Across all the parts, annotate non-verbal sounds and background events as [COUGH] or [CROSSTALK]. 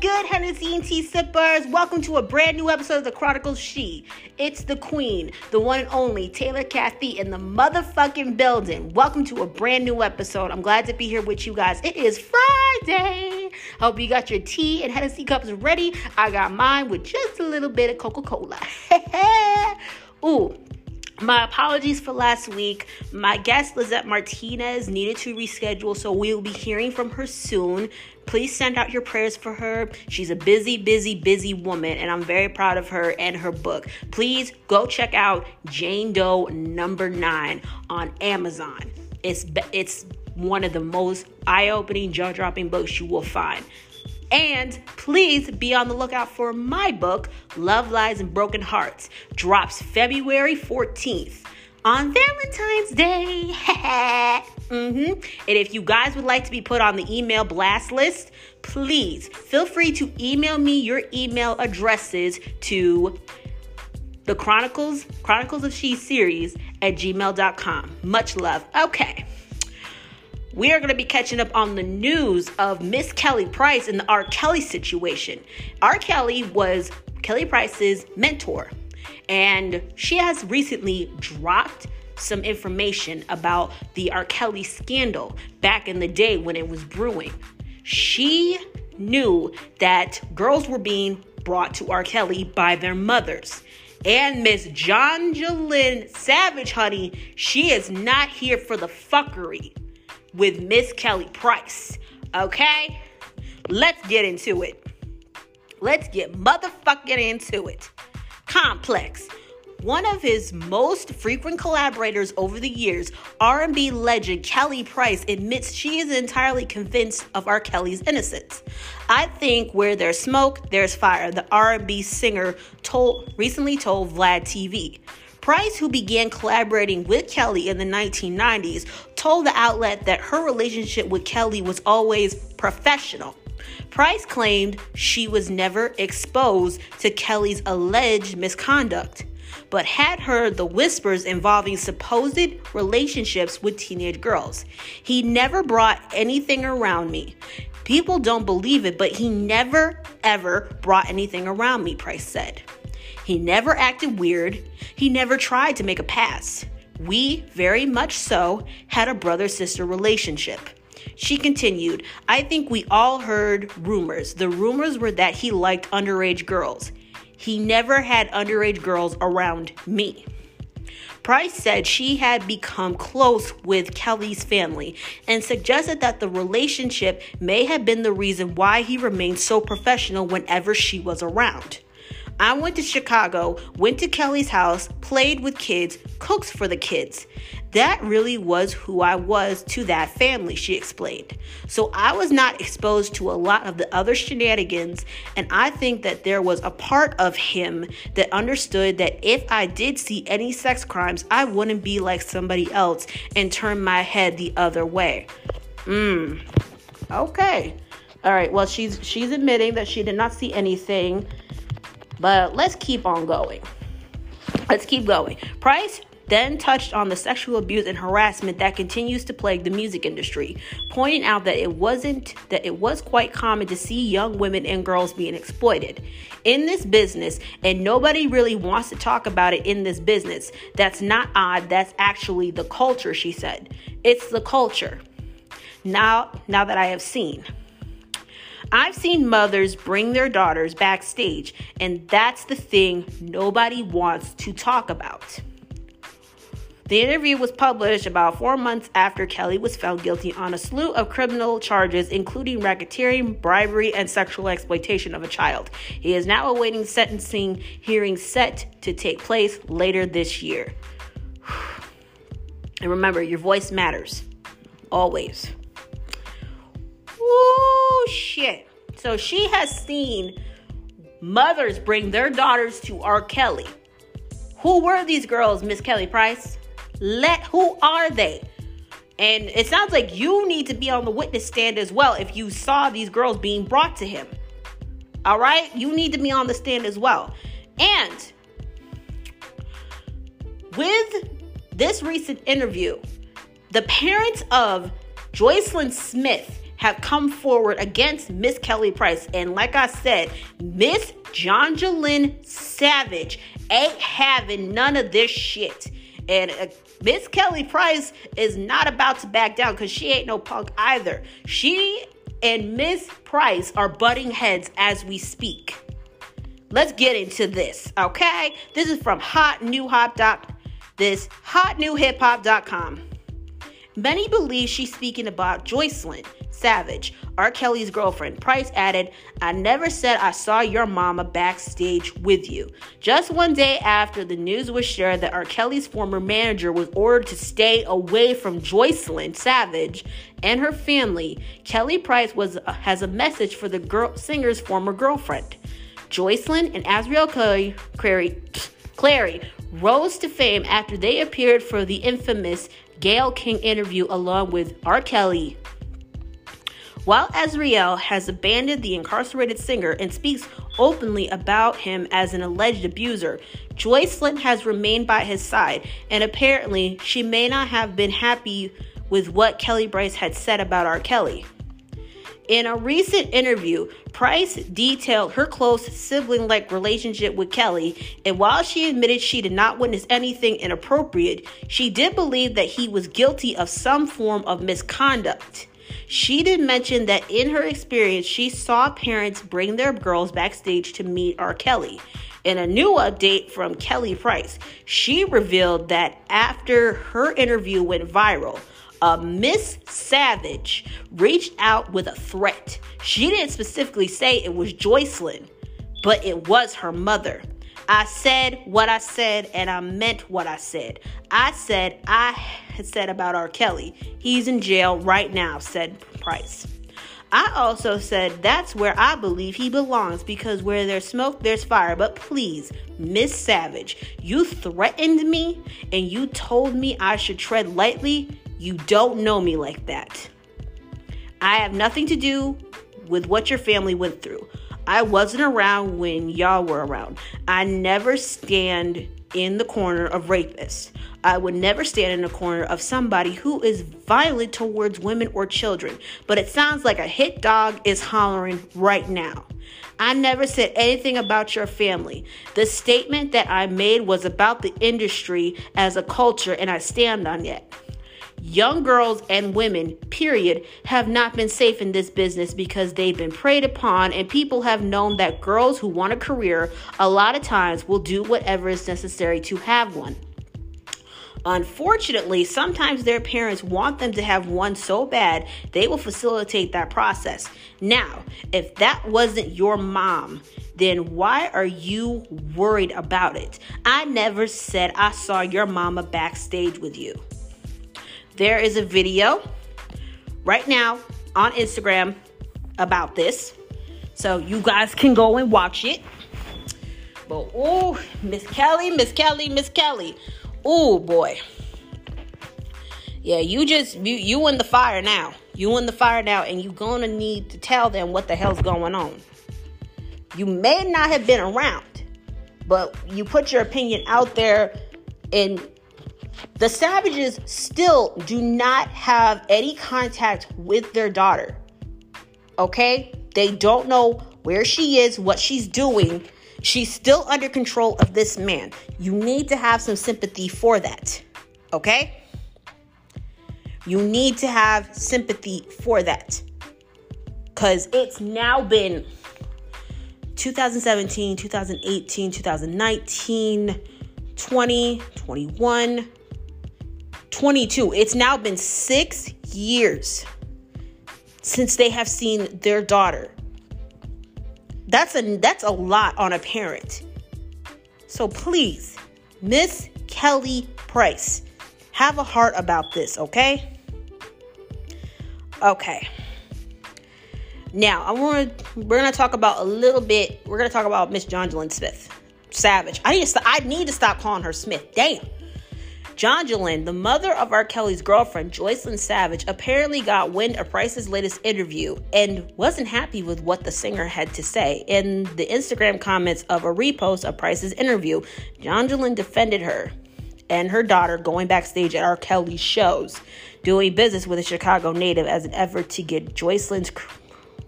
good, Hennessy and tea sippers? Welcome to a brand new episode of the Chronicles She. It's the queen, the one and only Taylor Cathy in the motherfucking building. Welcome to a brand new episode. I'm glad to be here with you guys. It is Friday. Hope you got your tea and Hennessy cups ready. I got mine with just a little bit of Coca Cola. [LAUGHS] Ooh, my apologies for last week. My guest Lizette Martinez needed to reschedule, so we will be hearing from her soon. Please send out your prayers for her. She's a busy, busy, busy woman, and I'm very proud of her and her book. Please go check out Jane Doe number nine on Amazon. It's it's one of the most eye-opening, jaw-dropping books you will find. And please be on the lookout for my book, Love, Lies, and Broken Hearts. Drops February 14th on Valentine's Day. [LAUGHS] mm-hmm. And if you guys would like to be put on the email blast list, please feel free to email me your email addresses to the Chronicles, Chronicles of She series at gmail.com. Much love. Okay we are going to be catching up on the news of Miss Kelly Price and the R. Kelly situation. R. Kelly was Kelly Price's mentor, and she has recently dropped some information about the R. Kelly scandal back in the day when it was brewing. She knew that girls were being brought to R. Kelly by their mothers. And Miss Jonjelyn Savage, honey, she is not here for the fuckery with Miss Kelly Price. Okay? Let's get into it. Let's get motherfucking into it. Complex. One of his most frequent collaborators over the years, R&B legend Kelly Price admits she is entirely convinced of R. Kelly's innocence. I think where there's smoke, there's fire. The R&B singer told recently told Vlad TV. Price, who began collaborating with Kelly in the 1990s, told the outlet that her relationship with Kelly was always professional. Price claimed she was never exposed to Kelly's alleged misconduct, but had heard the whispers involving supposed relationships with teenage girls. He never brought anything around me. People don't believe it, but he never, ever brought anything around me, Price said. He never acted weird. He never tried to make a pass. We, very much so, had a brother sister relationship. She continued, I think we all heard rumors. The rumors were that he liked underage girls. He never had underage girls around me. Price said she had become close with Kelly's family and suggested that the relationship may have been the reason why he remained so professional whenever she was around. I went to Chicago, went to Kelly's house, played with kids, cooked for the kids. That really was who I was to that family, she explained. So I was not exposed to a lot of the other shenanigans, and I think that there was a part of him that understood that if I did see any sex crimes, I wouldn't be like somebody else and turn my head the other way. Mmm. Okay. All right. Well, she's she's admitting that she did not see anything but let's keep on going. Let's keep going. Price then touched on the sexual abuse and harassment that continues to plague the music industry, pointing out that it wasn't that it was quite common to see young women and girls being exploited in this business and nobody really wants to talk about it in this business. That's not odd, that's actually the culture, she said. It's the culture. Now now that I have seen I've seen mothers bring their daughters backstage, and that's the thing nobody wants to talk about. The interview was published about four months after Kelly was found guilty on a slew of criminal charges, including racketeering, bribery, and sexual exploitation of a child. He is now awaiting sentencing hearing set to take place later this year. [SIGHS] And remember, your voice matters. Always. Oh, shit. So she has seen mothers bring their daughters to R. Kelly. Who were these girls, Miss Kelly Price? Let who are they? And it sounds like you need to be on the witness stand as well if you saw these girls being brought to him. All right? You need to be on the stand as well. And with this recent interview, the parents of Joycelyn Smith have come forward against Miss Kelly Price. And like I said, Miss Jonjelyn Savage ain't having none of this shit. And uh, Miss Kelly Price is not about to back down because she ain't no punk either. She and Miss Price are butting heads as we speak. Let's get into this, okay? This is from Hot New Hop. This hotnewhiphop.com. Many believe she's speaking about Joycelyn Savage, R. Kelly's girlfriend. Price added, I never said I saw your mama backstage with you. Just one day after the news was shared that R. Kelly's former manager was ordered to stay away from Joycelyn Savage and her family, Kelly Price was uh, has a message for the girl singer's former girlfriend. Joycelyn and Azriel Clary, Clary, Clary rose to fame after they appeared for the infamous Gayle King interview along with R. Kelly. While Azriel has abandoned the incarcerated singer and speaks openly about him as an alleged abuser, Joycelyn has remained by his side, and apparently she may not have been happy with what Kelly Price had said about R. Kelly. In a recent interview, Price detailed her close sibling like relationship with Kelly, and while she admitted she did not witness anything inappropriate, she did believe that he was guilty of some form of misconduct. She did mention that in her experience, she saw parents bring their girls backstage to meet R. Kelly. In a new update from Kelly Price, she revealed that after her interview went viral, a Miss Savage reached out with a threat. She didn't specifically say it was Joycelyn, but it was her mother. I said what I said and I meant what I said. I said I said about R. Kelly. He's in jail right now, said Price. I also said that's where I believe he belongs because where there's smoke, there's fire. But please, Miss Savage, you threatened me and you told me I should tread lightly. You don't know me like that. I have nothing to do with what your family went through. I wasn't around when y'all were around. I never stand in the corner of rapists. I would never stand in the corner of somebody who is violent towards women or children. But it sounds like a hit dog is hollering right now. I never said anything about your family. The statement that I made was about the industry as a culture, and I stand on it young girls and women, period, have not been safe in this business because they've been preyed upon, and people have known that girls who want a career a lot of times will do whatever is necessary to have one. Unfortunately, sometimes their parents want them to have one so bad, they will facilitate that process. Now, if that wasn't your mom, then why are you worried about it? I never said I saw your mama backstage with you. There is a video right now on Instagram about this. So you guys can go and watch it. But oh, Miss Kelly, Miss Kelly, Miss Kelly. Oh boy. Yeah, you just you you in the fire now. You in the fire now, and you gonna need to tell them what the hell's going on. You may not have been around, but you put your opinion out there and the Savages still do not have any contact with their daughter. Okay? They don't know where she is, what she's doing. She's still under control of this man. You need to have some sympathy for that. Okay? You need to have sympathy for that. Because it's now been 2017, 2018, 2019, 20, 21. 22. It's now been six years since they have seen their daughter. That's a that's a lot on a parent. So please, Miss Kelly Price, have a heart about this, okay? Okay. Now I want we're gonna talk about a little bit. We're gonna talk about Miss Jonjelyn Smith, Savage. I need to I need to stop calling her Smith. Damn. Jonjelyn, the mother of R. Kelly's girlfriend, Joycelyn Savage, apparently got wind of Price's latest interview and wasn't happy with what the singer had to say. In the Instagram comments of a repost of Price's interview, Jonjelyn defended her and her daughter going backstage at R. Kelly's shows. doing business with a Chicago native as an effort to get Joycelyn's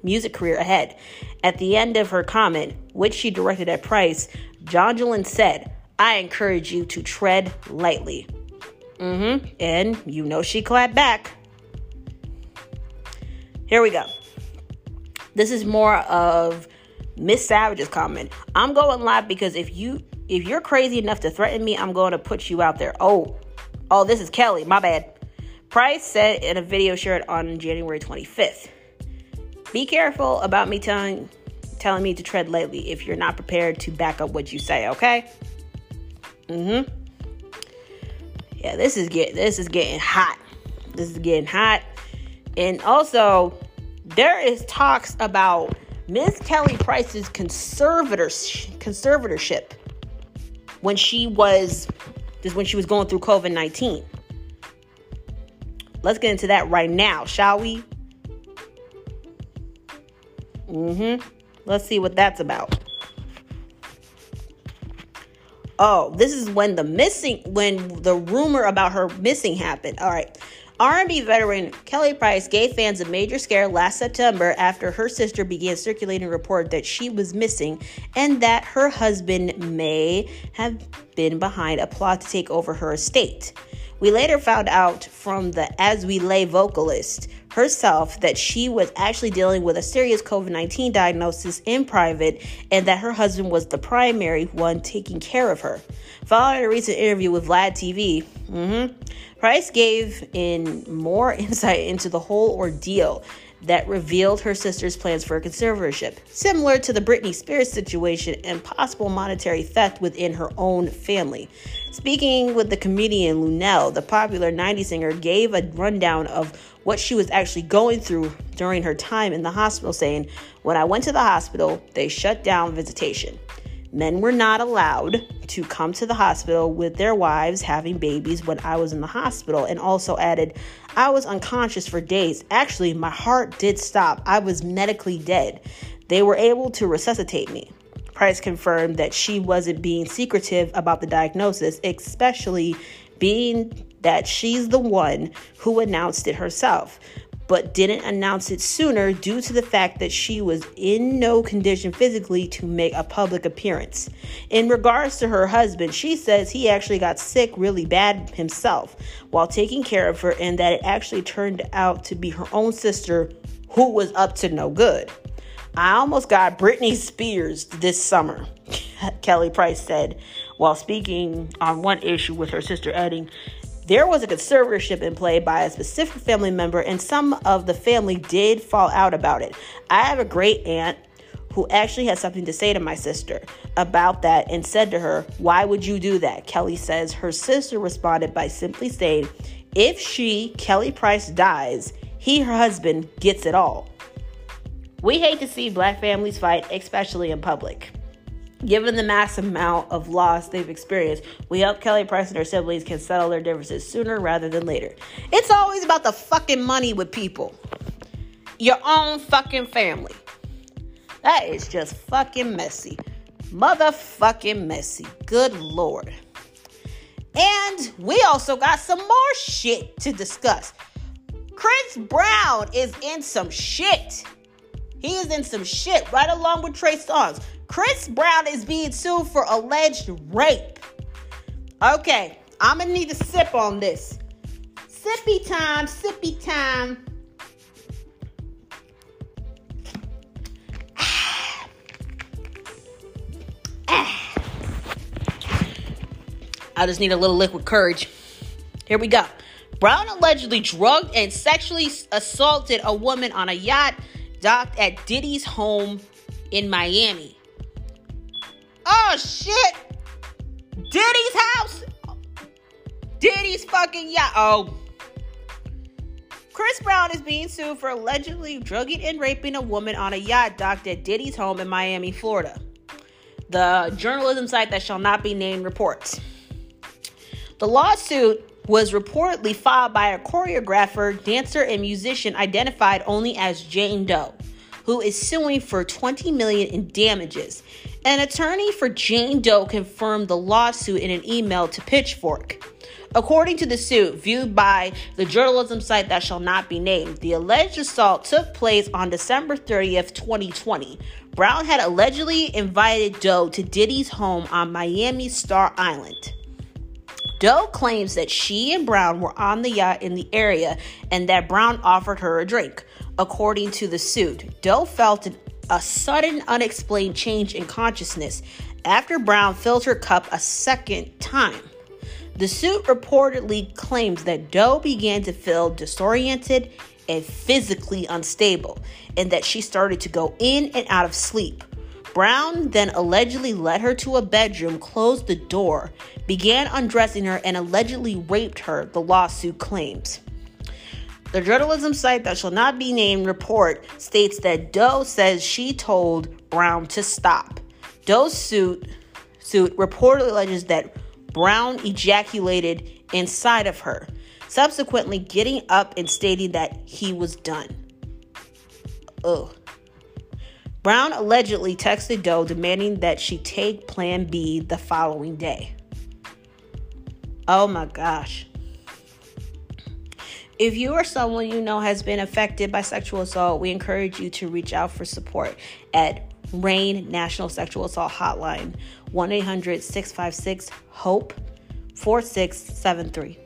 music career ahead. At the end of her comment, which she directed at Price, Jonjelyn said, I encourage you to tread lightly. Mm-hmm. And you know she clapped back. Here we go. This is more of Miss Savage's comment. I'm going live because if you if you're crazy enough to threaten me, I'm going to put you out there. Oh, oh, this is Kelly. My bad. Price said in a video shared on January 25th. Be careful about me telling telling me to tread lightly if you're not prepared to back up what you say, okay? Mm-hmm. Yeah, this is get this is getting hot. This is getting hot. And also, there is talks about Miss Kelly Price's conservatorship when she was just when she was going through COVID 19. Let's get into that right now, shall we? Mm-hmm. Let's see what that's about. Oh, this is when the missing when the rumor about her missing happened. All right. R&B veteran Kelly Price gave fans a major scare last September after her sister began circulating a report that she was missing and that her husband may have been behind a plot to take over her estate. We later found out from the As We Lay vocalist herself that she was actually dealing with a serious COVID 19 diagnosis in private and that her husband was the primary one taking care of her. Following a recent interview with Vlad TV, mm-hmm, Price gave in more [LAUGHS] insight into the whole ordeal that revealed her sister's plans for a conservatorship, similar to the Britney Spears situation and possible monetary theft within her own family. Speaking with the comedian Luenell, the popular 90s singer gave a rundown of what she was actually going through during her time in the hospital, saying, When I went to the hospital, they shut down visitation. Men were not allowed to come to the hospital with their wives having babies when I was in the hospital, and also added, I was unconscious for days. Actually, my heart did stop. I was medically dead. They were able to resuscitate me. Price confirmed that she wasn't being secretive about the diagnosis, especially being that she's the one who announced it herself, but didn't announce it sooner due to the fact that she was in no condition physically to make a public appearance. In regards to her husband, she says he actually got sick really bad himself while taking care of her, and that it actually turned out to be her own sister who was up to no good. I almost got [LAUGHS] Britney Spears this summer, [LAUGHS] Kelly Price said while speaking on one issue with her sister, adding, there was a conservatorship in play by a specific family member, and some of the family did fall out about it. I have a great aunt who actually had something to say to my sister about that and said to her, Why would you do that? Kelly says her sister responded by simply saying, If she, Kelly Price, dies, he, her husband, gets it all. We hate to see black families fight, especially in public. Given the massive amount of loss they've experienced, we hope Kelly Price and her siblings can settle their differences sooner rather than later. It's always about the fucking money with people. Your own fucking family. That is just fucking messy. Motherfucking messy. Good lord. And we also got some more shit to discuss. Chris Brown is in some shit. He is in some shit right along with Trey Songz. Chris Brown is being sued for alleged rape. Okay, I'm gonna need a sip on this. Sippy time, sippy time. Ah. I just need a little liquid courage. Here we go. Brown allegedly drugged and sexually assaulted a woman on a yacht docked at Diddy's home in Miami. Oh shit! Diddy's house? Diddy's fucking yacht. Oh. Chris Brown is being sued for allegedly drugging and raping a woman on a yacht docked at Diddy's home in Miami, Florida. The journalism site that shall not be named reports. The lawsuit was reportedly filed by a choreographer, dancer, and musician identified only as Jane Doe, who is suing for 20 million in damages. An attorney for Jane Doe confirmed the lawsuit in an email to Pitchfork. According to the suit, viewed by the journalism site that shall not be named, the alleged assault took place on December 30th, 2020. Brown had allegedly invited Doe to Diddy's home on Miami Star Island. Doe claims that she and Brown were on the yacht in the area and that Brown offered her a drink. According to the suit, Doe felt an, a sudden, unexplained change in consciousness after Brown filled her cup a second time. The suit reportedly claims that Doe began to feel disoriented and physically unstable, and that she started to go in and out of sleep. Brown then allegedly led her to a bedroom, closed the door, began undressing her, and allegedly raped her, the lawsuit claims. The journalism site that shall not be named report states that Doe says she told Brown to stop. Doe's suit, suit reportedly alleges that Brown ejaculated inside of her, subsequently getting up and stating that he was done. Ugh. Brown allegedly texted Doe demanding that she take Plan B the following day. Oh my gosh. If you or someone you know has been affected by sexual assault, we encourage you to reach out for support at RAINN National Sexual Assault Hotline, 1 800 656 HOPE 4673.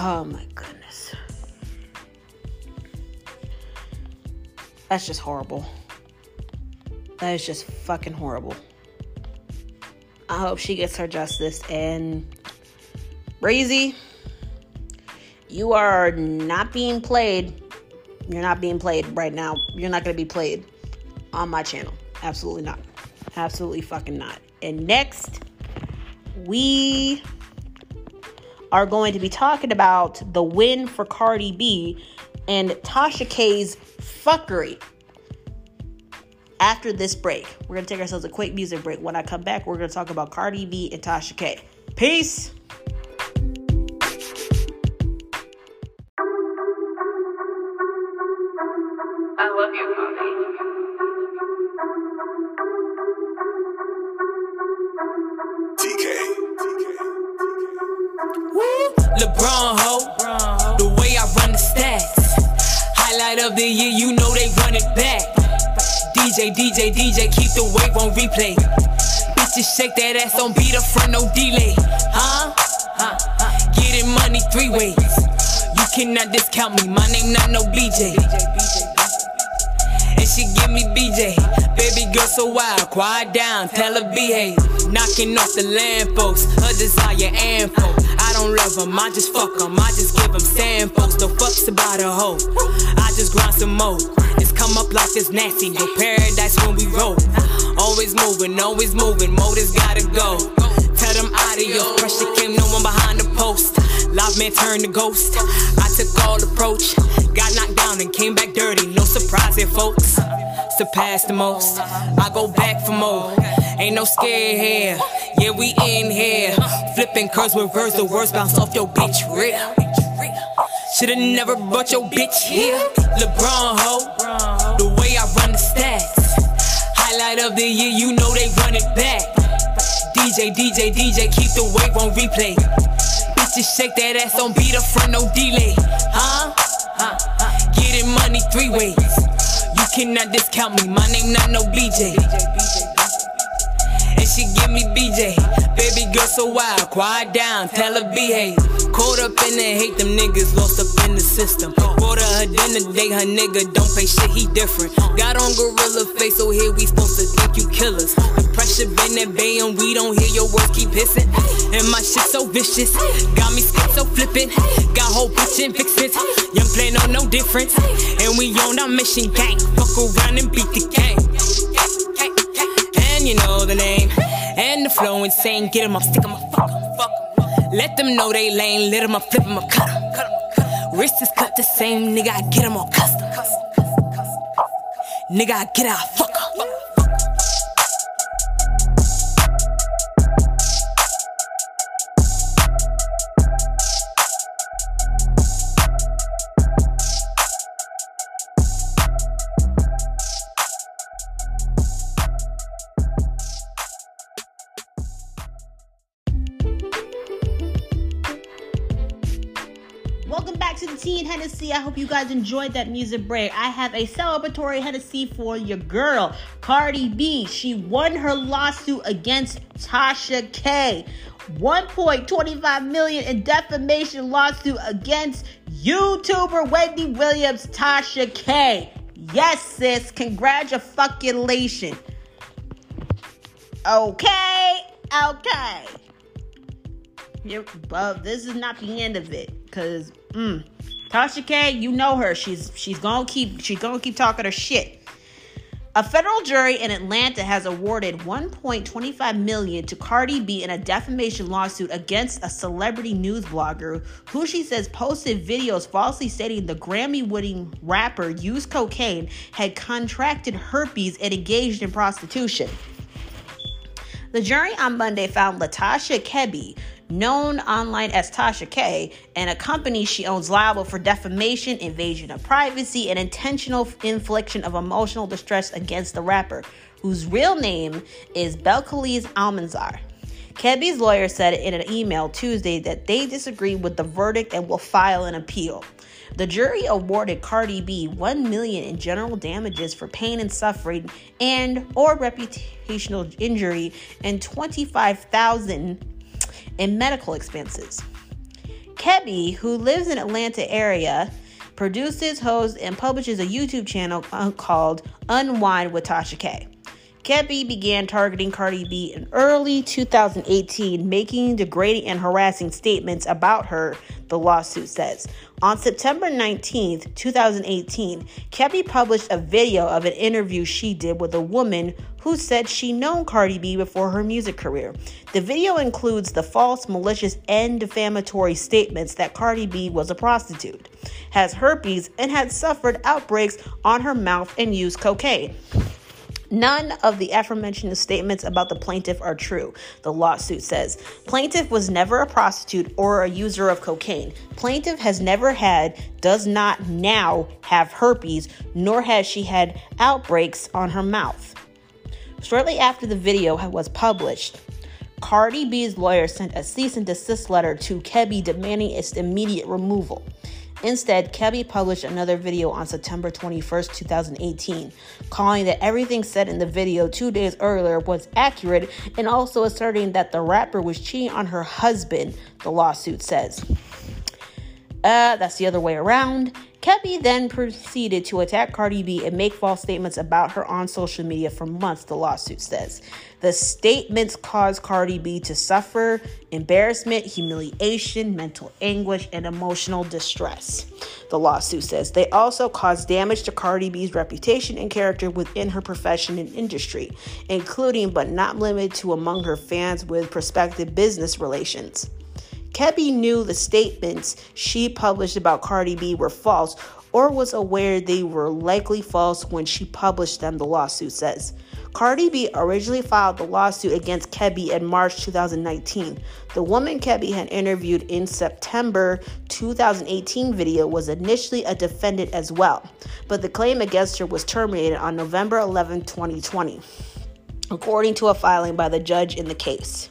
Oh my goodness. That's just horrible. That is just fucking horrible. I hope she gets her justice. And Breezy, you are not being played. You're not being played right now. You're not going to be played on my channel. Absolutely not. Absolutely fucking not. And next, we are going to be talking about the win for Cardi B and Tasha K's fuckery. After this break, we're going to take ourselves a quick music break. When I come back, we're going to talk about Cardi B and Tasha K. Peace. DJ, DJ, keep the wave on replay. Bitches shake that ass on beat up front, no delay. Huh? huh? Getting money three ways. You cannot discount me, my name not no BJ. And she give me BJ. Baby girl so wild, quiet down, tell her behave. Knocking off the land, folks, her desire and folk. I don't love them, I just fuck them, I just give them samples. No fucks about a hoe, I just grind some more. Come up like it's nasty, no paradise when we roll. Always moving, always moving, motors gotta go. Tell them adios, pressure came, no one behind the post. Live man turned to ghost. I took all approach, got knocked down and came back dirty. No surprise here, folks. Surpass the most. I go back for more. Ain't no scare here. Yeah, we in here. Flipping curves with verbs, the words bounce off your bitch real. Shoulda never brought your bitch here. LeBron ho, the way I run the stats. Highlight of the year, you know they run it back. DJ, DJ, DJ, keep the wave on replay. Bitches shake that ass on beat up front, no delay. Huh? huh? Getting money three ways. You cannot discount me, my name not no BJ. And she give me BJ. Baby girl so wild, quiet down, tell her behave. Caught up in the hate, them niggas lost up in the system. Bought her dinner date, her nigga don't pay shit, he different. Got on gorilla face, so here we supposed to think you killers. The pressure been at bay and we don't hear your words keep hissing. And my shit so vicious, got me schizo flipping. Got whole bitch and fixins. Young play no no difference. And we on our mission gang. Fuck around and beat the game. And you know the name. And the flow insane. Get 'em up, stick 'em up, fuck 'em, fuck 'em. Let them know they lame. Lit 'em up, flip 'em up, cut 'em. Wrist is cut the same, nigga. I get 'em all custom. Nigga, I get out, fuck you guys enjoyed that music break. I have a celebratory Hennessy for your girl, Cardi B. She won her lawsuit against Tasha K. 1.25 million in defamation lawsuit against YouTuber Wendy Williams, Tasha K. Yes, sis. Congratulations. Okay. Okay. Here, but this is not the end of it, cause mm, Tasha K, you know her. She's she's gonna keep she's gonna keep talking her shit. A federal jury in Atlanta has awarded 1.25 million to Cardi B in a defamation lawsuit against a celebrity news blogger who she says posted videos falsely stating the Grammy-winning rapper used cocaine, had contracted herpes, and engaged in prostitution. The jury on Monday found Latasha Kebe, known online as Tasha K, and a company she owns liable for defamation, invasion of privacy, and intentional infliction of emotional distress against the rapper, whose real name is Belcalis Almanzar. Kebe's lawyer said in an email Tuesday that they disagree with the verdict and will file an appeal. The jury awarded Cardi B 1 million in general damages for pain and suffering and or reputational injury and 25,000 in medical expenses. Kebe, who lives in Atlanta area, produces, hosts, and publishes a YouTube channel uh, called Unwind with Tasha K. Kebe began targeting Cardi B in early 2018, making degrading and harassing statements about her, the lawsuit says. On September 19, 2018, Kebe published a video of an interview she did with a woman who said she known Cardi B before her music career. The video includes the false, malicious, and defamatory statements that Cardi B was a prostitute, has herpes, and had suffered outbreaks on her mouth and used cocaine. None of the aforementioned statements about the plaintiff are true, the lawsuit says. Plaintiff was never a prostitute or a user of cocaine. Plaintiff has never had, does not now have herpes, nor has she had outbreaks on her mouth. Shortly after the video was published, Cardi B's lawyer sent a cease and desist letter to Kebe demanding its immediate removal. Instead, Kebe published another video on September 21st, 2018, calling that everything said in the video two days earlier was accurate and also asserting that the rapper was cheating on her husband, the lawsuit says. Uh, that's the other way around. Kebe then proceeded to attack Cardi B and make false statements about her on social media for months, the lawsuit says. The statements caused Cardi B to suffer embarrassment, humiliation, mental anguish, and emotional distress, the lawsuit says. They also caused damage to Cardi B's reputation and character within her profession and industry, including but not limited to among her fans with prospective business relations. Kebe knew the statements she published about Cardi B were false or was aware they were likely false when she published them, the lawsuit says. Cardi B originally filed the lawsuit against Kebe in March 2019. The woman Kebe had interviewed in September 2018 video was initially a defendant as well, but the claim against her was terminated on November 11, 2020, according to a filing by the judge in the case.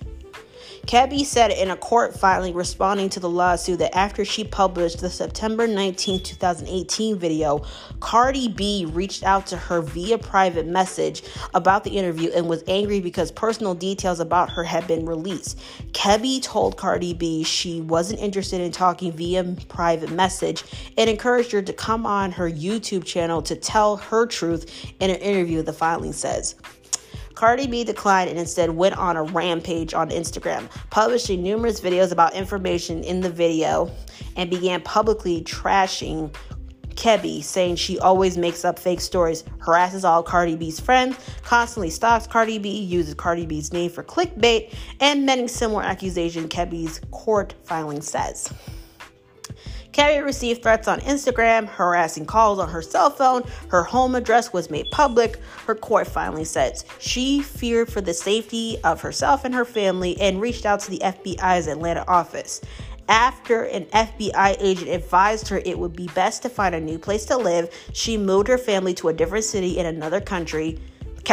Kebe said in a court filing responding to the lawsuit that after she published the September 19, 2018 video, Cardi B reached out to her via private message about the interview and was angry because personal details about her had been released. Kebe told Cardi B she wasn't interested in talking via private message and encouraged her to come on her YouTube channel to tell her truth in an interview, the filing says. Cardi B declined and instead went on a rampage on Instagram, publishing numerous videos about information in the video and began publicly trashing Kebe, saying she always makes up fake stories, harasses all Cardi B's friends, constantly stalks Cardi B, uses Cardi B's name for clickbait, and many similar accusations Kebe's court filing says. Carrie received threats on Instagram, harassing calls on her cell phone. Her home address was made public. Her court finally says she feared for the safety of herself and her family and reached out to the FBI's Atlanta office. After an FBI agent advised her it would be best to find a new place to live, she moved her family to a different city in another country,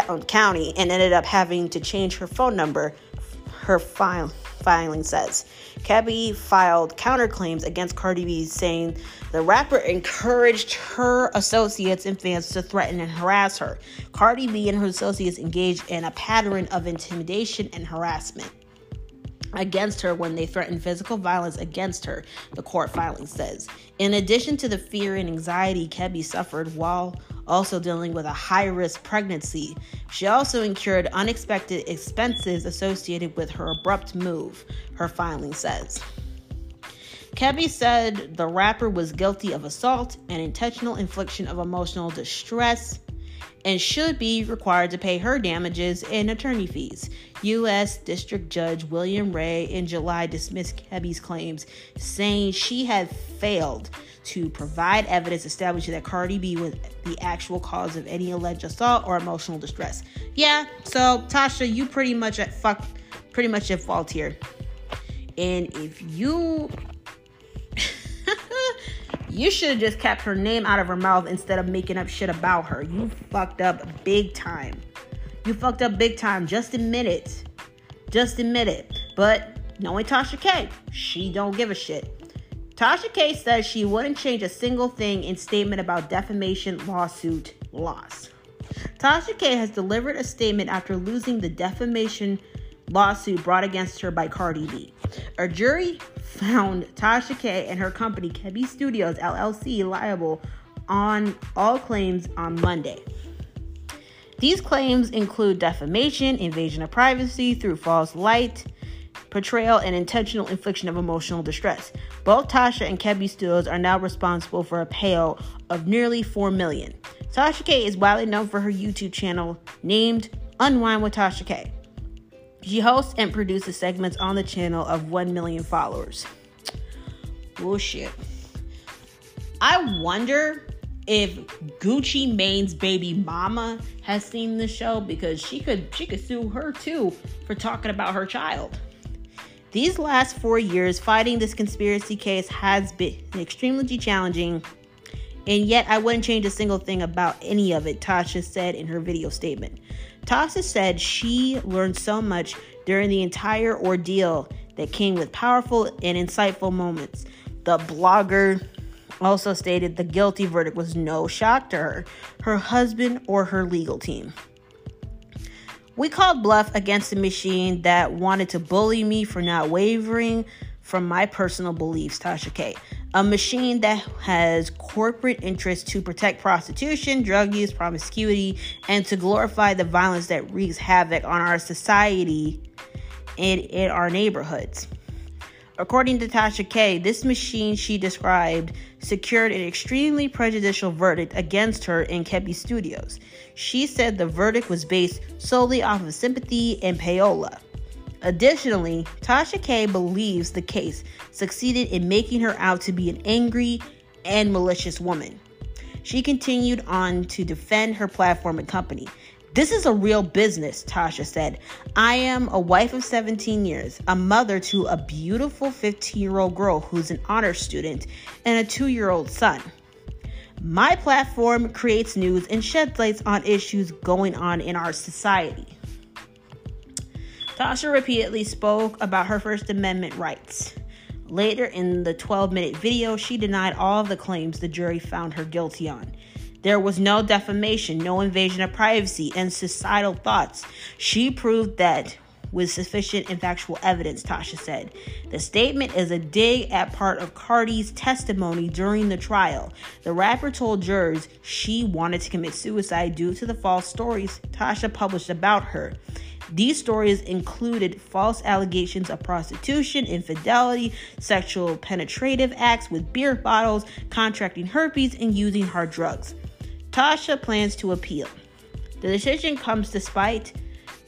um, county, and ended up having to change her phone number. Her file filing says. Kebe filed counterclaims against Cardi B saying The rapper encouraged her associates and fans to threaten and harass her. Cardi B and her associates engaged in a pattern of intimidation and harassment against her when they threatened physical violence against her, the court filing says. In addition to the fear and anxiety Kebe suffered while also dealing with a high risk pregnancy, she also incurred unexpected expenses associated with her abrupt move, her filing says. Kebe said the rapper was guilty of assault and intentional infliction of emotional distress and should be required to pay her damages and attorney fees. U.S. District Judge William Ray in July dismissed Kebe's claims, saying she had failed to provide evidence establishing that Cardi B was the actual cause of any alleged assault or emotional distress. Yeah, so Tasha, you pretty much at fuck, pretty much at fault here. And if you [LAUGHS] you should have just kept her name out of her mouth instead of making up shit about her. You fucked up big time. You fucked up big time. Just admit it. Just admit it. But knowing Tasha K, she don't give a shit. Tasha K says she wouldn't change a single thing in statement about defamation lawsuit loss. Tasha K has delivered a statement after losing the defamation lawsuit brought against her by Cardi B. A jury found Tasha K and her company, Kebe Studios LLC, liable on all claims on Monday. These claims include defamation, invasion of privacy through false light, portrayal, and intentional infliction of emotional distress. Both Tasha and Kebe Studios are now responsible for a payout of nearly four million. Tasha K is widely known for her YouTube channel named Unwind with Tasha K. She hosts and produces segments on the channel of 1 million followers. Bullshit. I wonder if Gucci Mane's baby mama has seen the show because she could she could sue her too for talking about her child. These last 4 years fighting this conspiracy case has been extremely challenging and yet I wouldn't change a single thing about any of it, Tasha said in her video statement. Tasha said she learned so much during the entire ordeal that came with powerful and insightful moments. The blogger also stated the guilty verdict was no shock to her, her husband, or her legal team. We called bluff against a machine that wanted to bully me for not wavering from my personal beliefs, Tasha K. A machine that has corporate interests to protect prostitution, drug use, promiscuity, and to glorify the violence that wreaks havoc on our society and in our neighborhoods. According to Tasha K, this machine she described secured an extremely prejudicial verdict against her in Kebe Studios. She said the verdict was based solely off of sympathy and payola. Additionally, Tasha K believes the case succeeded in making her out to be an angry and malicious woman. She continued on to defend her platform and company. This is a real business, Tasha said. I am a wife of 17 years, a mother to a beautiful 15 year old girl who's an honor student, and a two year old son. My platform creates news and sheds lights on issues going on in our society. Tasha repeatedly spoke about her First Amendment rights. Later in the 12 minute video, she denied all of the claims the jury found her guilty on. There was no defamation, no invasion of privacy, and societal thoughts. She proved that with sufficient and factual evidence, Tasha said. The statement is a dig at part of Cardi's testimony during the trial. The rapper told jurors she wanted to commit suicide due to the false stories Tasha published about her. These stories included false allegations of prostitution, infidelity, sexual penetrative acts with beer bottles, contracting herpes, and using hard drugs. Tasha plans to appeal. The decision comes despite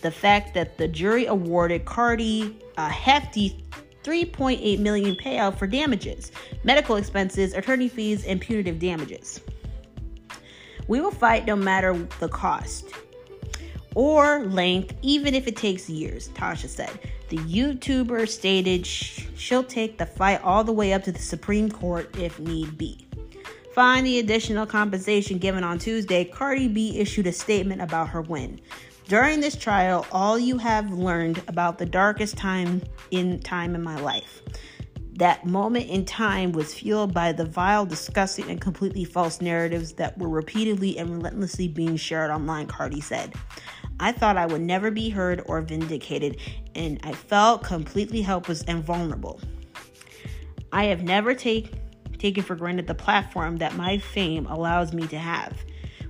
the fact that the jury awarded Cardi a hefty 3.8 million payout for damages, medical expenses, attorney fees, and punitive damages. We will fight no matter the cost or length, even if it takes years, Tasha said. The YouTuber stated she'll take the fight all the way up to the Supreme Court if need be. Following the additional compensation given on Tuesday, Cardi B issued a statement about her win. During this trial, all you have learned about the darkest time in time in my life. That moment in time was fueled by the vile, disgusting, and completely false narratives that were repeatedly and relentlessly being shared online, Cardi said. I thought I would never be heard or vindicated, and I felt completely helpless and vulnerable. I have never take, taken for granted the platform that my fame allows me to have,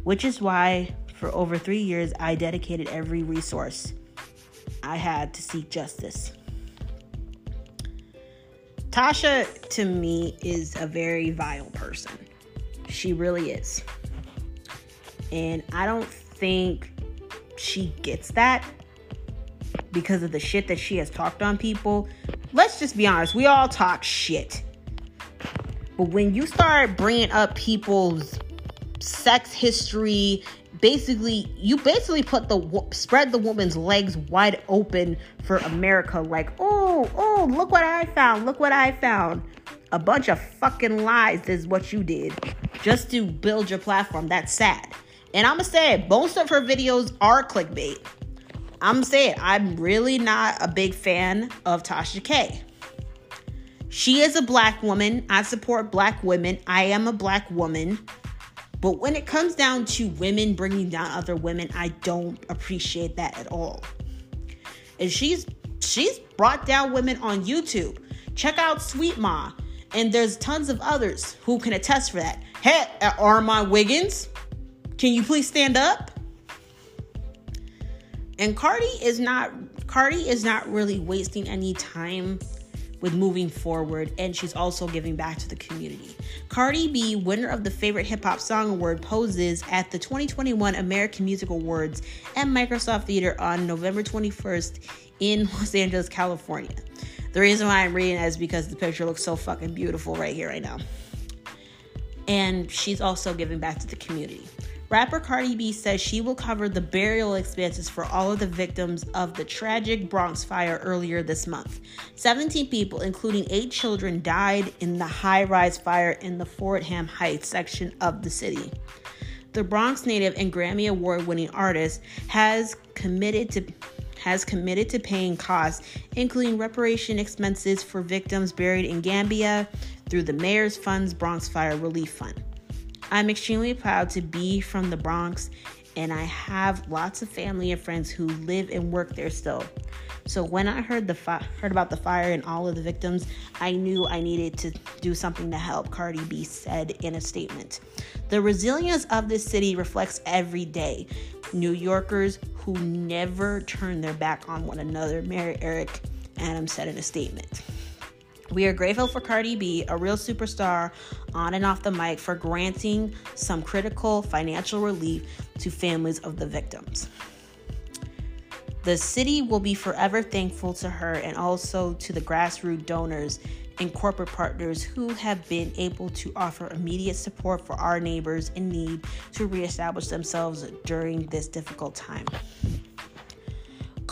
which is why for over three years I dedicated every resource I had to seek justice. Tasha, to me, is a very vile person. She really is. And I don't think she gets that because of the shit that she has talked on people. Let's just be honest, we all talk shit. But when you start bringing up people's sex history basically you basically put the spread the woman's legs wide open for America. Like oh oh look what I found look what I found. A bunch of fucking lies is what you did just to build your platform. That's sad. And I'm gonna say it, most of her videos are clickbait. I'm saying I'm really not a big fan of Tasha K she is a black woman I support black women I am a black woman but when it comes down to women bringing down other women, I don't appreciate that at all. And she's she's brought down women on YouTube. Check out Sweet Ma, and there's tons of others who can attest for that. Hey, Armand Wiggins, can you please stand up? And Cardi is not Cardi is not really wasting any time with moving forward, and she's also giving back to the community. Cardi B, winner of the Favorite Hip Hop Song Award, poses at the 2021 American Music Awards at Microsoft Theater on November 21st in Los Angeles, California. The reason why I'm reading is because the picture looks so fucking beautiful right here, right now. And she's also giving back to the community. Rapper Cardi B says she will cover the burial expenses for all of the victims of the tragic Bronx fire earlier this month. 17 people, including eight children, died in the high rise fire in the Fordham Heights section of the city. The Bronx native and Grammy Award winning artist has committed to has committed to paying costs, including reparation expenses for victims buried in Gambia through the Mayor's Fund's Bronx Fire Relief Fund. I'm extremely proud to be from the Bronx, and I have lots of family and friends who live and work there still. So when I heard the fi- heard about the fire and all of the victims, I knew I needed to do something to help. Cardi B said in a statement. The resilience of this city reflects every day. New Yorkers who never turn their back on one another. Mary Eric Adams said in a statement. We are grateful for Cardi B, a real superstar on and off the mic, for granting some critical financial relief to families of the victims. The city will be forever thankful to her and also to the grassroots donors and corporate partners who have been able to offer immediate support for our neighbors in need to reestablish themselves during this difficult time.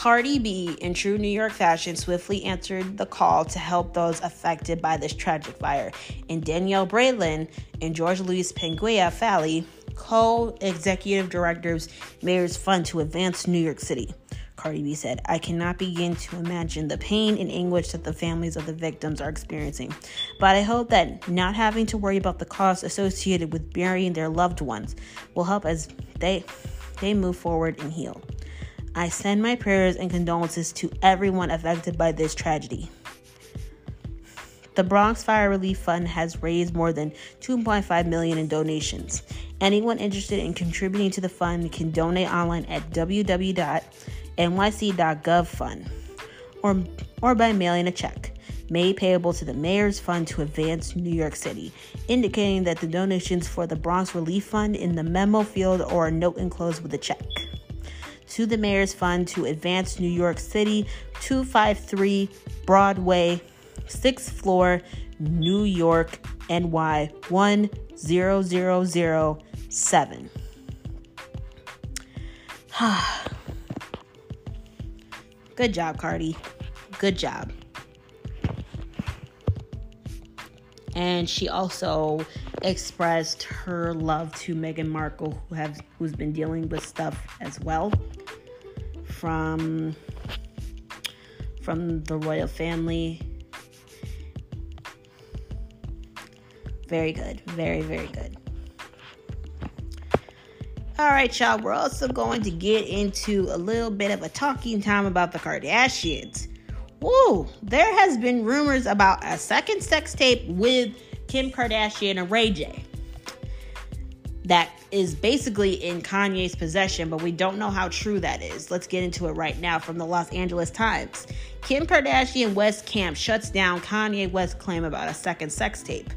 Cardi B, in true New York fashion, swiftly answered the call to help those affected by this tragic fire. And Danielle Braylon and George Luis Paniagua Valle, co executive directors, Mayor's Fund to Advance New York City. Cardi B said, I cannot begin to imagine the pain and anguish that the families of the victims are experiencing. But I hope that not having to worry about the costs associated with burying their loved ones will help as they they move forward and heal. I send my prayers and condolences to everyone affected by this tragedy. The Bronx Fire Relief Fund has raised more than 2.5 million in donations. Anyone interested in contributing to the fund can donate online at www.nyc.gov or or by mailing a check made payable to the Mayor's Fund to Advance New York City, indicating that the donations for the Bronx Relief Fund in the memo field or a note enclosed with a check to the Mayor's Fund to Advance New York City, 253 Broadway, 6th floor, New York, NY 10007. [SIGHS] Good job, Cardi. Good job. And she also expressed her love to Meghan Markle, who has who's been dealing with stuff as well from from the royal family Very good. Very, very good. All right, y'all. We're also going to get into a little bit of a talking time about the Kardashians. Woo! There has been rumors about a second sex tape with Kim Kardashian and Ray J. That is basically in Kanye's possession, but we don't know how true that is. Let's get into it right now from the Los Angeles Times. Kim Kardashian West camp shuts down Kanye West claim about a second sex tape.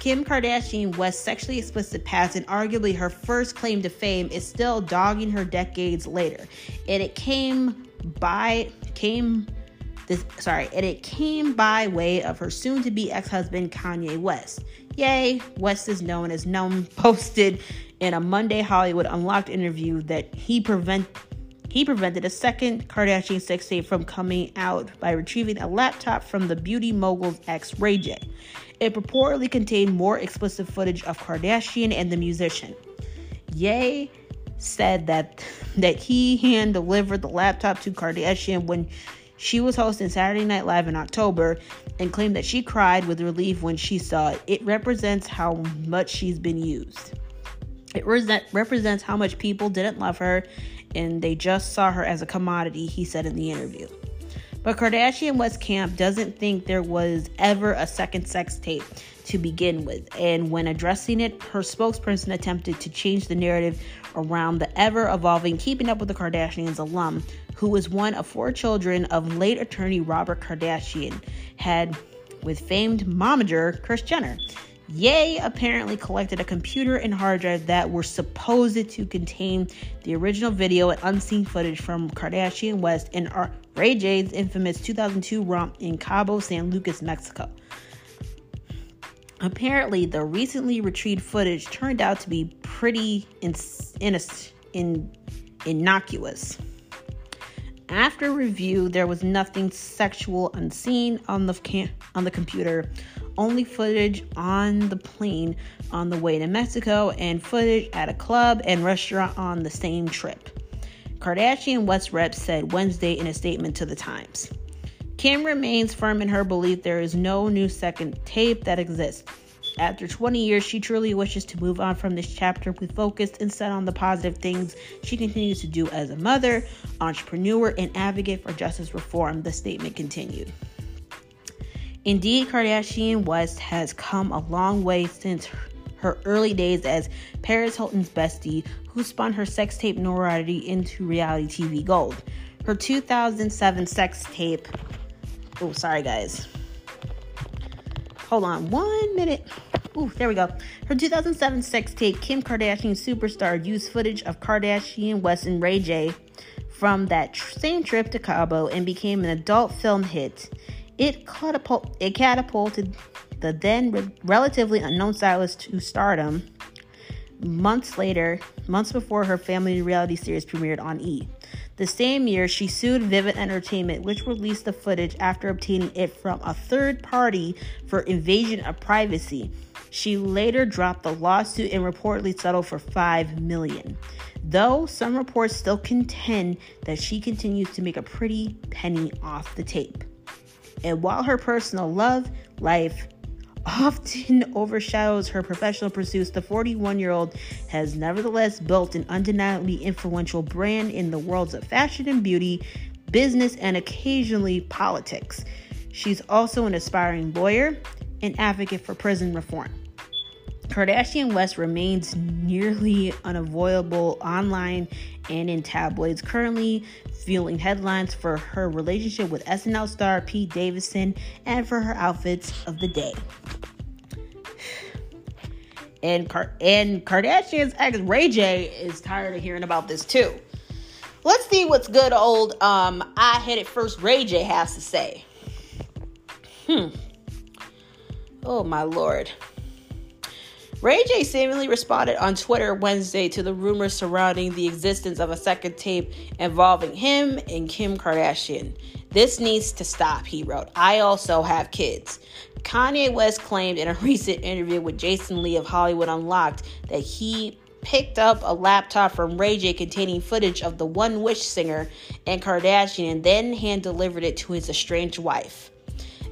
Kim Kardashian West's sexually explicit past and arguably her first claim to fame is still dogging her decades later. And it came by came this sorry, and it came by way of her soon to be ex-husband Kanye West. Ye, West is known as known posted in a Monday Hollywood Unlocked interview that he prevent he prevented a second Kardashian sex tape from coming out by retrieving a laptop from the beauty mogul's ex Ray J. It purportedly contained more explicit footage of Kardashian and the musician. Ye said that that he hand delivered the laptop to Kardashian when she was hosting Saturday Night Live in October and claimed that she cried with relief when she saw it. It represents how much she's been used. It represents how much people didn't love her and they just saw her as a commodity, he said in the interview. But Kardashian West Camp doesn't think there was ever a second sex tape to begin with. And when addressing it, her spokesperson attempted to change the narrative around the ever evolving Keeping Up with the Kardashians alum, who was one of four children of late attorney Robert Kardashian, had with famed momager Kris Jenner. Ye apparently collected a computer and hard drive that were supposed to contain the original video and unseen footage from Kardashian West and Ray J's infamous 2002 romp in Cabo San Lucas, Mexico. Apparently, the recently retrieved footage turned out to be pretty in, in, in, innocuous. After review, there was nothing sexual unseen on the on the computer, only footage on the plane on the way to Mexico and footage at a club and restaurant on the same trip. Kardashian West Rep said Wednesday in a statement to the Times. Kim remains firm in her belief there is no new second tape that exists. After 20 years, she truly wishes to move on from this chapter with focus instead on the positive things she continues to do as a mother, entrepreneur, and advocate for justice reform, the statement continued. Indeed, Kardashian West has come a long way since her early days as Paris Hilton's bestie, who spun her sex tape notoriety into reality TV gold. Her 2007 sex tape. Oh, sorry, guys. Hold on one minute. Ooh, there we go. Her 2007 sex tape, Kim Kardashian Superstar, used footage of Kardashian West and Ray J from that tr- same trip to Cabo and became an adult film hit. It, catapult- it catapulted the then re- relatively unknown stylist to stardom months later, months before her family reality series premiered on E! The same year, she sued Vivid Entertainment, which released the footage after obtaining it from a third party for invasion of privacy. She later dropped the lawsuit and reportedly settled for 5 million. Though some reports still contend that she continues to make a pretty penny off the tape. And while her personal love, life, often overshadows her professional pursuits, the 41 year old has nevertheless built an undeniably influential brand in the worlds of fashion and beauty, business, and occasionally politics. She's also an aspiring lawyer and advocate for prison reform. Kardashian West remains nearly unavoidable online and in tabloids, currently fueling headlines for her relationship with SNL star Pete Davidson and for her outfits of the day. And, Car- and Kardashian's ex Ray J is tired of hearing about this too. Let's see what's good old um I hit it first Ray J has to say. Hmm. Oh my lord. Ray J seemingly responded on Twitter Wednesday to the rumors surrounding the existence of a second tape involving him and Kim Kardashian. This needs to stop, he wrote. I also have kids. Kanye West claimed in a [LAUGHS] recent interview with Jason Lee of Hollywood Unlocked that he picked up a laptop from Ray J containing footage of the One Wish singer and Kardashian and then hand delivered it to his estranged wife.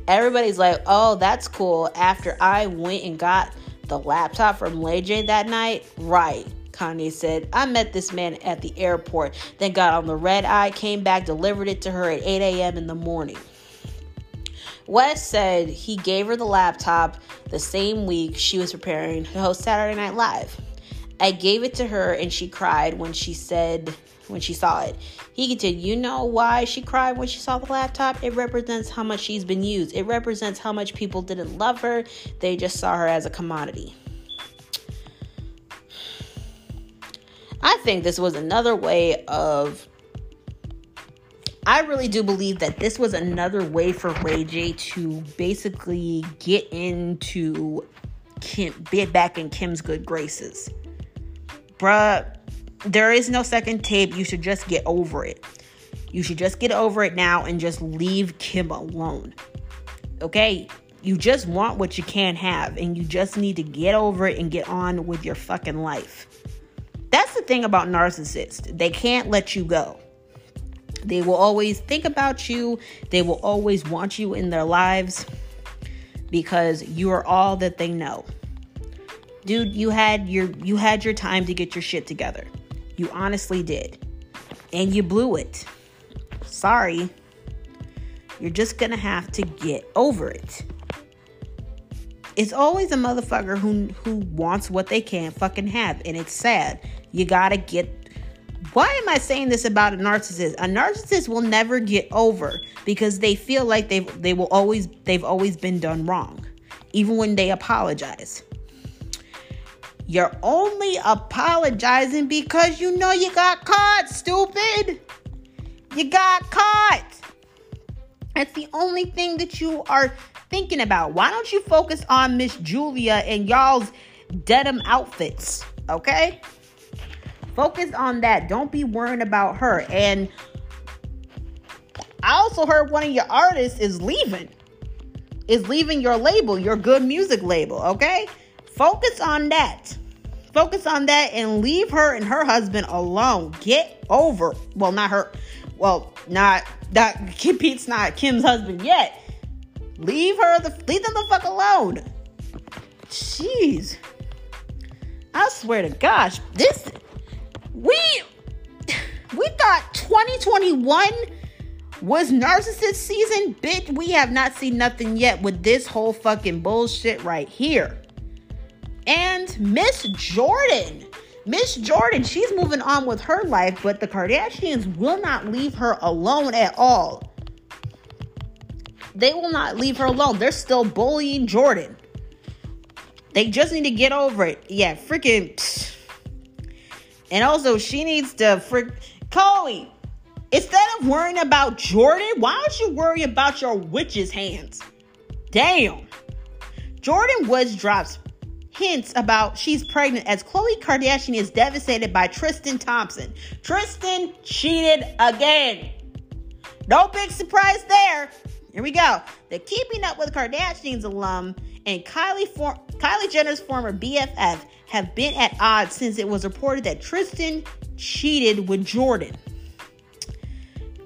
Everybody's like, oh, that's cool. After I went and got The laptop from Lay that night? Right. Kanye said, I met this man at the airport, then got on the red eye, came back, delivered it to her at 8 a.m. in the morning. West said he gave her the laptop the same week she was preparing to host Saturday Night Live. I gave it to her and she cried when she said when she saw it. He continued, You know why she cried when she saw the laptop? It represents how much she's been used. It represents how much people didn't love her. They just saw her as a commodity. I think this was another way of. I really do believe that this was another way for Ray J to basically get into Kim, get back in Kim's good graces. Bruh, there is no second tape. You should just get over it. You should just get over it now and just leave Kim alone. Okay? You just want what you can't have, and you just need to get over it and get on with your fucking life. That's the thing about narcissists. They can't let you go. They will always think about you, they will always want you in their lives because you are all that they know. Dude, you had your you had your time to get your shit together. You honestly did. And you blew it. Sorry. You're just going to have to get over it it's always a motherfucker who who wants what they can't fucking have and it's sad you gotta get why am i saying this about a narcissist a narcissist will never get over because they feel like they they will always they've always been done wrong even when they apologize you're only apologizing because you know you got caught stupid you got caught that's the only thing that you are thinking about. Why don't you focus on Miss Julia and y'all's denim outfits? Okay? Focus on that. Don't be worrying about her. And I also heard one of your artists is leaving. Is leaving your label, your good music label, okay? Focus on that. Focus on that and leave her and her husband alone. Get over. Well, not her. Well, not that [LAUGHS] Kim Pete's not Kim's husband yet. Leave her the leave them the fuck alone. Jeez. I swear to gosh, this we [SIGHS] we thought 2021 was narcissist season. Bitch, we have not seen nothing yet with this whole fucking bullshit right here. And Miss Jordyn. Miss Jordyn, she's moving on with her life, but the Kardashians will not leave her alone at all. They will not leave her alone. They're still bullying Jordyn. They just need to get over it. Yeah, freaking. And also, she needs to frick. Khloe, instead of worrying about Jordyn, why don't you worry about your witch's hands? Damn. Jordyn Woods drops hints about she's pregnant as Khloe Kardashian is devastated by Tristan Thompson. Tristan cheated again. No big surprise there. Here we go. The Keeping Up with Kardashians alum and Kylie, for- Kylie Jenner's former BFF have been at odds since it was reported that Tristan cheated with Jordyn.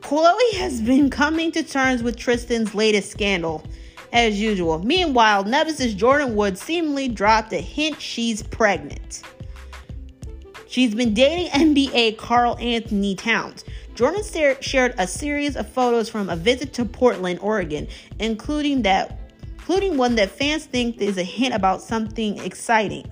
Khloe has been coming to terms with Tristan's latest scandal, as usual. Meanwhile, Nemesis Jordyn Woods seemingly dropped a hint she's pregnant. She's been dating NBA Karl Anthony Towns. Jordyn shared a series of photos from a visit to Portland, Oregon, including that including one that fans think is a hint about something exciting.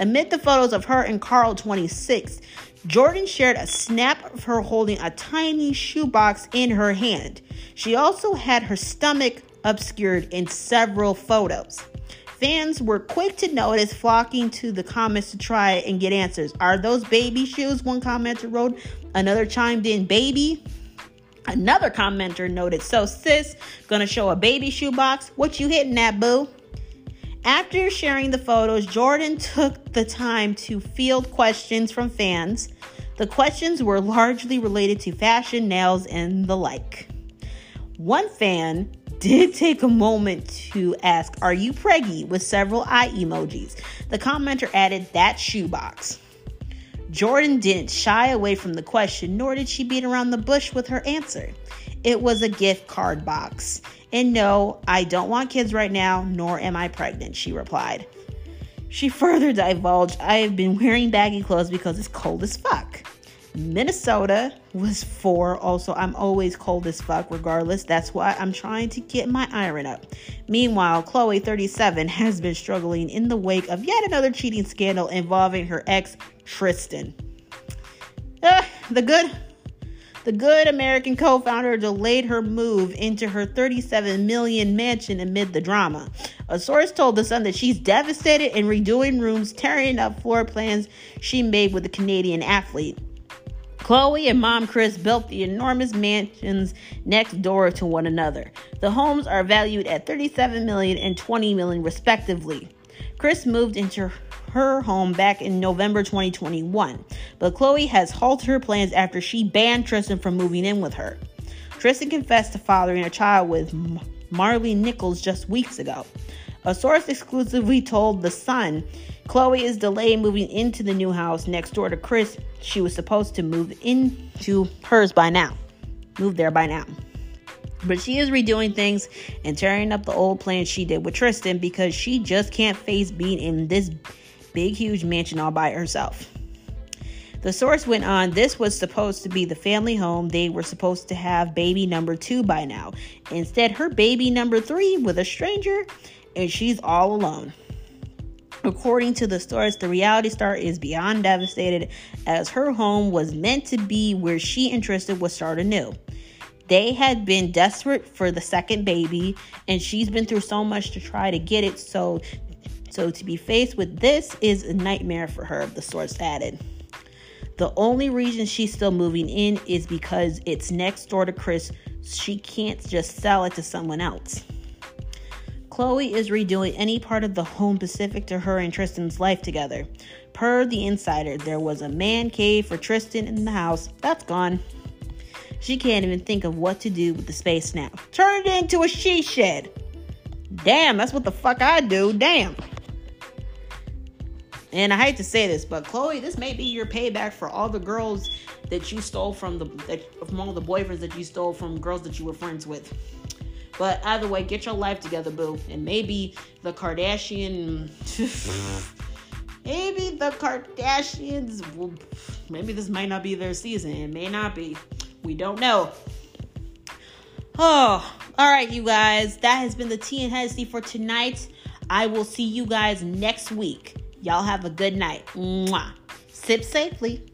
Amid the photos of her and Karl 26, Jordyn shared a snap of her holding a tiny shoebox in her hand. She also had her stomach obscured in several photos. Fans were quick to notice, flocking to the comments to try and get answers. Are those baby shoes? One commenter wrote. Another chimed in, baby. Another commenter noted, so sis, gonna show a baby shoe box. What you hitting at, boo? After sharing the photos, Jordyn took the time to field questions from fans. The questions were largely related to fashion, nails, and the like. One fan did take a moment to ask, Are you preggy? with several eye emojis. The commenter added, That shoebox. Jordyn didn't shy away from the question, nor did she beat around the bush with her answer. It was a gift card box. And no, I don't want kids right now, nor am I pregnant, she replied. She further divulged, I have been wearing baggy clothes because it's cold as fuck. Minnesota was four. Also, I'm always cold as fuck, regardless. That's why I'm trying to get my iron up. Meanwhile, Khloe, 37, has been struggling in the wake of yet another cheating scandal involving her ex, Tristan. Uh, the good the good American co-founder delayed her move into her 37 million mansion amid the drama. A source told The Sun that she's devastated and redoing rooms, tearing up floor plans she made with the Canadian athlete. Khloe and mom Kris built the enormous mansions next door to one another. The homes are valued at 37 million and 20 million respectively. Kris moved into her home back in November 2021, but Khloe has halted her plans after she banned Tristan from moving in with her. Tristan confessed to fathering a child with Maralee Nichols just weeks ago. A source exclusively told The Sun Khloe is delayed moving into the new house next door to Kris. She was supposed to move into hers by now. Move there by now. But she is redoing things and tearing up the old plans she did with Tristan because she just can't face being in this big, huge mansion all by herself. The source went on, this was supposed to be the family home. They were supposed to have baby number two by now. Instead, her baby number three with a stranger, and she's all alone. According to the source, the reality star is beyond devastated as her home was meant to be where she and Tristan would start anew. They had been desperate for the second baby, and she's been through so much to try to get it. So, so to be faced with this is a nightmare for her. The source added. The only reason she's still moving in is because it's next door to Kris. She can't just sell it to someone else. Khloe is redoing any part of the home specific to her and Tristan's life together. Per the insider, there was a man cave for Tristan in the house. That's gone. She can't even think of what to do with the space now. Turn it into a she shed. Damn, that's what the fuck I do. Damn. And I hate to say this, but Khloe, this may be your payback for all the girls that you stole from the that, from all the boyfriends that you stole from girls that you were friends with. But either way, get your life together, boo. And maybe the Kardashian. [LAUGHS] maybe the Kardashians. Maybe this might not be their season. It may not be. We don't know. Oh, [SIGHS] all right, you guys. That has been the Tea and Hennessy for tonight. I will see you guys next week. Y'all have a good night. Mwah. Sip safely.